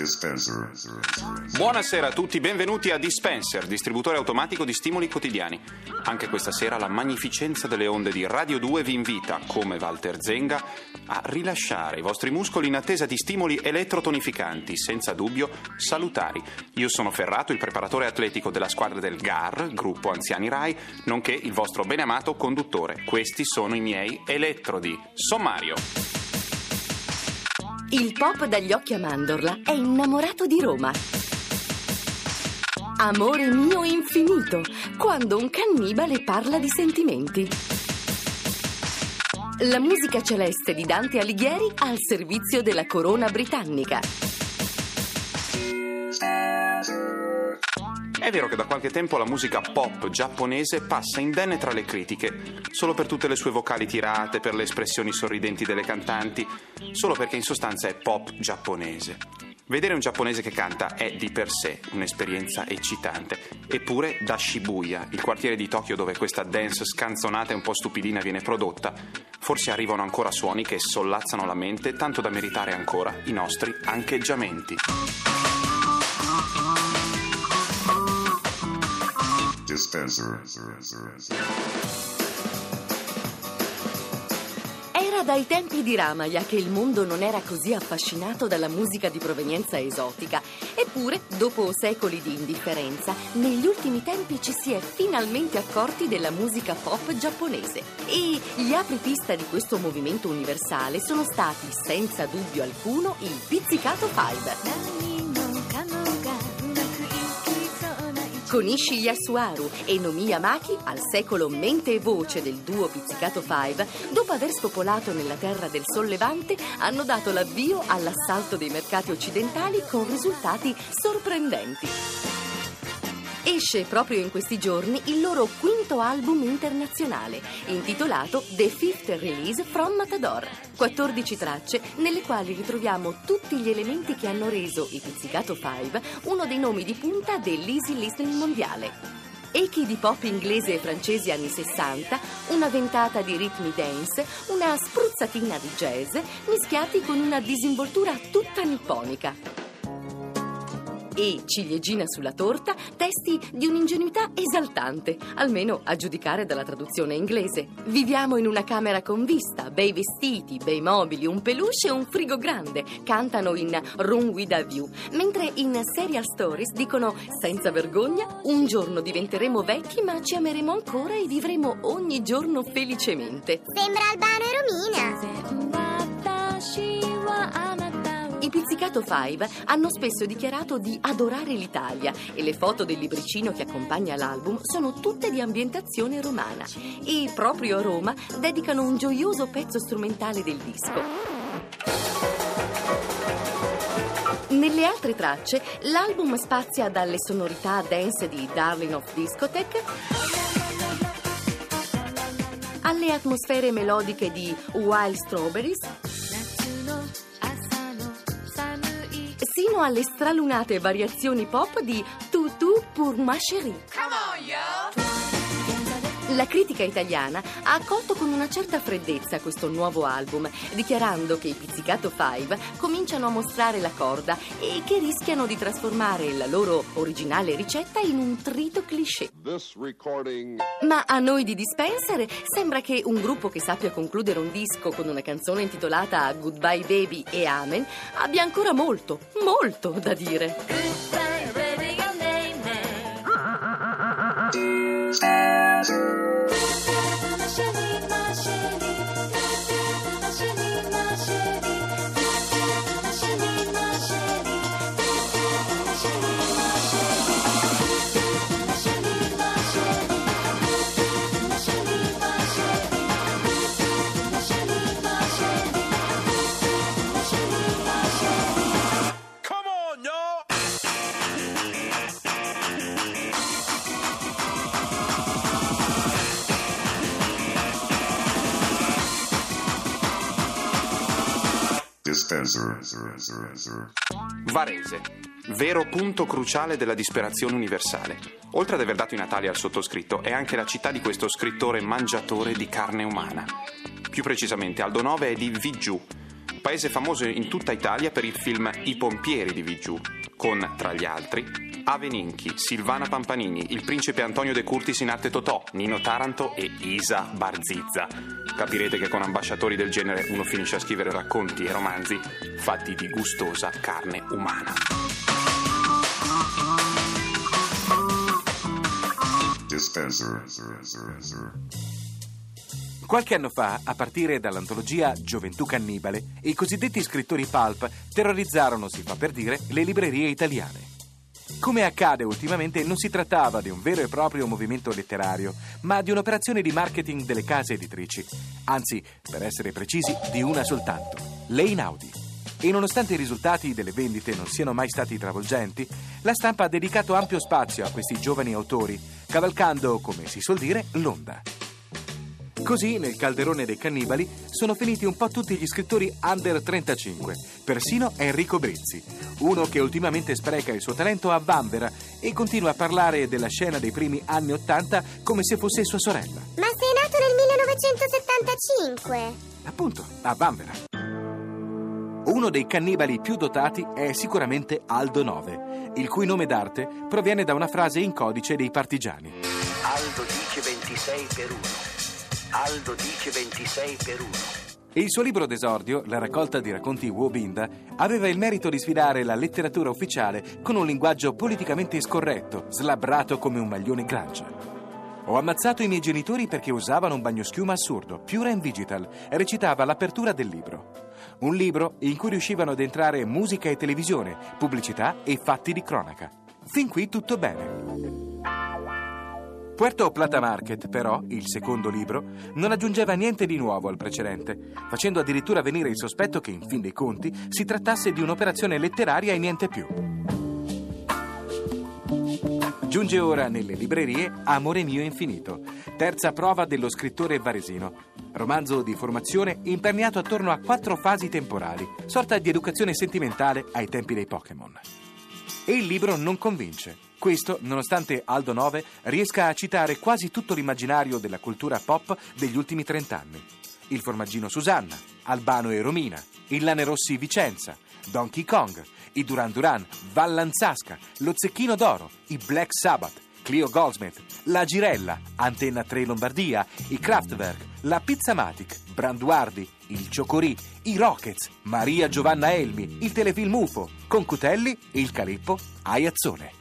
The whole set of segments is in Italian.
Dispenser. Buonasera a tutti, benvenuti a Dispenser, distributore automatico di stimoli quotidiani. Anche questa sera la magnificenza delle onde di Radio 2 vi invita, come Walter Zenga, a rilasciare i vostri muscoli in attesa di stimoli elettrotonificanti, senza dubbio salutari. Io sono Ferrato, il preparatore atletico della squadra del GAR, gruppo Anziani Rai, nonché il vostro beneamato conduttore. Questi sono i miei elettrodi. Sommario. Il pop dagli occhi a mandorla è innamorato di Roma. Amore mio infinito, quando un cannibale parla di sentimenti. La musica celeste di Dante Alighieri al servizio della corona britannica. È vero che da qualche tempo la musica pop giapponese passa indenne tra le critiche, solo per tutte le sue vocali tirate, per le espressioni sorridenti delle cantanti, solo perché in sostanza è pop giapponese. Vedere un giapponese che canta è di per sé un'esperienza eccitante. Eppure da Shibuya, il quartiere di Tokyo dove questa dance scanzonata e un po' stupidina viene prodotta, forse arrivano ancora suoni che sollazzano la mente tanto da meritare ancora i nostri ancheggiamenti. Dispenser. Era dai tempi di Ramaya che il mondo non era così affascinato dalla musica di provenienza esotica. Eppure, dopo secoli di indifferenza, negli ultimi tempi ci si è finalmente accorti della musica pop giapponese. E gli apripista di questo movimento universale sono stati, senza dubbio alcuno, il Pizzicato Five. Con Ishii Yasuharu e Nomiya Maki, al secolo mente e voce del duo Pizzicato Five, dopo aver spopolato nella terra del sollevante, hanno dato l'avvio all'assalto dei mercati occidentali con risultati sorprendenti. Esce proprio in questi giorni il loro quinto album internazionale, intitolato The Fifth Release from Matador. 14 tracce nelle quali ritroviamo tutti gli elementi che hanno reso i Pizzicato Five uno dei nomi di punta dell'easy listening mondiale. Echi di pop inglese e francese anni 60, una ventata di ritmi dance, una spruzzatina di jazz, mischiati con una disinvoltura tutta nipponica e ciliegina sulla torta, testi di un'ingenuità esaltante, almeno a giudicare dalla traduzione inglese. Viviamo in una camera con vista, bei vestiti, bei mobili, un peluche e un frigo grande. Cantano in Room with a View, mentre in Serial Stories dicono senza vergogna, un giorno diventeremo vecchi ma ci ameremo ancora e vivremo ogni giorno felicemente. Sembra Albano e Romina. Pizzicato Five hanno spesso dichiarato di adorare l'Italia e le foto del libricino che accompagna l'album sono tutte di ambientazione romana e proprio a Roma dedicano un gioioso pezzo strumentale del disco. Nelle altre tracce l'album spazia dalle sonorità dance di Darling of Discotheque alle atmosfere melodiche di Wild Strawberries sino alle stralunate variazioni pop di Tutu pour ma chérie. La critica italiana ha accolto con una certa freddezza questo nuovo album, dichiarando che i Pizzicato Five cominciano a mostrare la corda e che rischiano di trasformare la loro originale ricetta in un trito cliché. Ma a noi di Dispenser sembra che un gruppo che sappia concludere un disco con una canzone intitolata Goodbye Baby e Amen abbia ancora molto, molto da dire. Varese, vero punto cruciale della disperazione universale. Oltre ad aver dato i natali al sottoscritto, è anche la città di questo scrittore mangiatore di carne umana. Più precisamente, Aldo Nove è di Vigiù, paese famoso in tutta Italia per il film I pompieri di Vigiù, con, tra gli altri, Ave Ninchi, Silvana Pampanini, il principe Antonio De Curtis in arte Totò, Nino Taranto e Isa Barzizza. Capirete che con ambasciatori del genere uno finisce a scrivere racconti e romanzi fatti di gustosa carne umana. Qualche anno fa, a partire dall'antologia Gioventù Cannibale, i cosiddetti scrittori pulp terrorizzarono, si fa per dire, le librerie italiane. Come accade ultimamente, non si trattava di un vero e proprio movimento letterario, ma di un'operazione di marketing delle case editrici. Anzi, per essere precisi, di una soltanto, le Inaudi. E nonostante i risultati delle vendite non siano mai stati travolgenti, la stampa ha dedicato ampio spazio a questi giovani autori, cavalcando, come si suol dire, l'onda. Così, nel calderone dei cannibali, sono finiti un po' tutti gli scrittori under 35, persino Enrico Brizzi, uno che ultimamente spreca il suo talento a Vanvera e continua a parlare della scena dei primi anni 80 come se fosse sua sorella. Ma sei nato nel 1975. Appunto, a Vanvera. Uno dei cannibali più dotati è sicuramente Aldo Nove, il cui nome d'arte proviene da una frase in codice dei partigiani. Aldo dice 26 per 1. Aldo dice 26 per 1. Il suo libro d'esordio, la raccolta di racconti Wobinda, aveva il merito di sfidare la letteratura ufficiale con un linguaggio politicamente scorretto, slabbrato come un maglione grancia. Ho ammazzato i miei genitori perché usavano un bagnoschiuma assurdo, Pure and Digital, recitava l'apertura del libro. Un libro in cui riuscivano ad entrare musica e televisione, pubblicità e fatti di cronaca. Fin qui tutto bene. Puerto Plata Market, però, il secondo libro, non aggiungeva niente di nuovo al precedente, facendo addirittura venire il sospetto che, in fin dei conti, si trattasse di un'operazione letteraria e niente più. Giunge ora nelle librerie Amore mio infinito, terza prova dello scrittore varesino. Romanzo di formazione imperniato attorno a quattro fasi temporali, sorta di educazione sentimentale ai tempi dei Pokémon. E il libro non convince. Questo nonostante Aldo Nove riesca a citare quasi tutto l'immaginario della cultura pop degli ultimi trent'anni. Il formaggino Susanna, Albano e Romina, il Lane Rossi Vicenza, Donkey Kong, i Duran Duran, Vallanzasca, lo Zecchino d'Oro, i Black Sabbath, Clio Goldsmith, la Girella, Antenna 3 Lombardia, i Kraftwerk, la Pizzamatic, Branduardi, il Ciocorì, i Rockets, Maria Giovanna Elmi, il telefilm UFO, Concutelli, il Calippo, Aiazzone.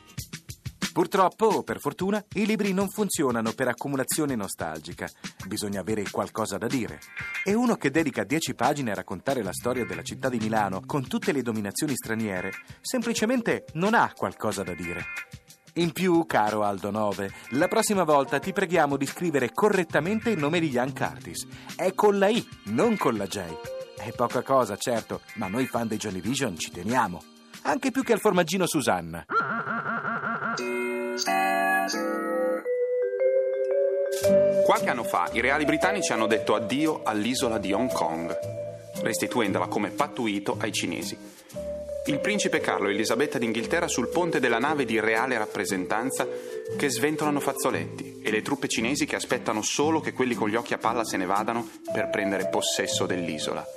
Purtroppo, o per fortuna, i libri non funzionano per accumulazione nostalgica. Bisogna avere qualcosa da dire. E uno che dedica dieci pagine a raccontare la storia della città di Milano con tutte le dominazioni straniere, semplicemente non ha qualcosa da dire. In più, caro Aldo Nove, la prossima volta ti preghiamo di scrivere correttamente il nome di Ian Curtis. È con la I, non con la J. È poca cosa, certo, ma noi fan dei Johnny Vision ci teniamo. Anche più che al formaggino Susanna. Qualche anno fa i reali britannici hanno detto addio all'isola di Hong Kong, restituendola come pattuito ai cinesi. Il principe Carlo e Elisabetta d'Inghilterra sul ponte della nave di reale rappresentanza che sventolano fazzoletti e le truppe cinesi che aspettano solo che quelli con gli occhi a palla se ne vadano per prendere possesso dell'isola.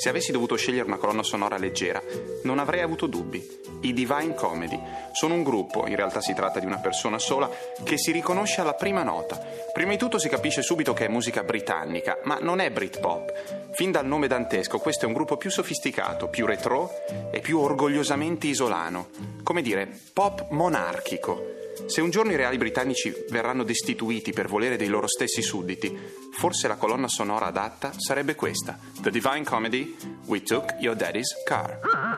Se avessi dovuto scegliere una colonna sonora leggera, non avrei avuto dubbi. I Divine Comedy sono un gruppo, in realtà si tratta di una persona sola, che si riconosce alla prima nota. Prima di tutto si capisce subito che è musica britannica, ma non è Britpop. Fin dal nome dantesco, questo è un gruppo più sofisticato, più retro e più orgogliosamente isolano. Come dire, pop monarchico. Se un giorno i reali britannici verranno destituiti per volere dei loro stessi sudditi, forse la colonna sonora adatta sarebbe questa: The Divine Comedy, We Took Your Daddy's Car.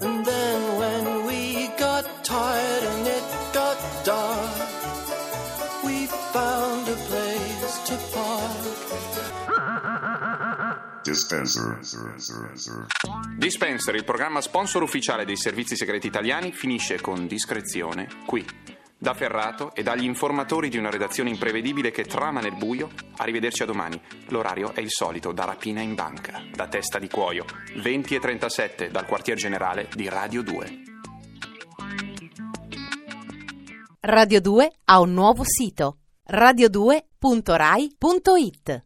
And then when we got tired and it got dark, we found a place to park. Dispenser. Dispenser, il programma sponsor ufficiale dei servizi segreti italiani, finisce con discrezione qui. Da Ferrato e dagli informatori di una redazione imprevedibile che trama nel buio, arrivederci a domani. L'orario è il solito, da rapina in banca, da testa di cuoio, 20 e 37 dal quartier generale di Radio 2. Radio 2 ha un nuovo sito radio2.rai.it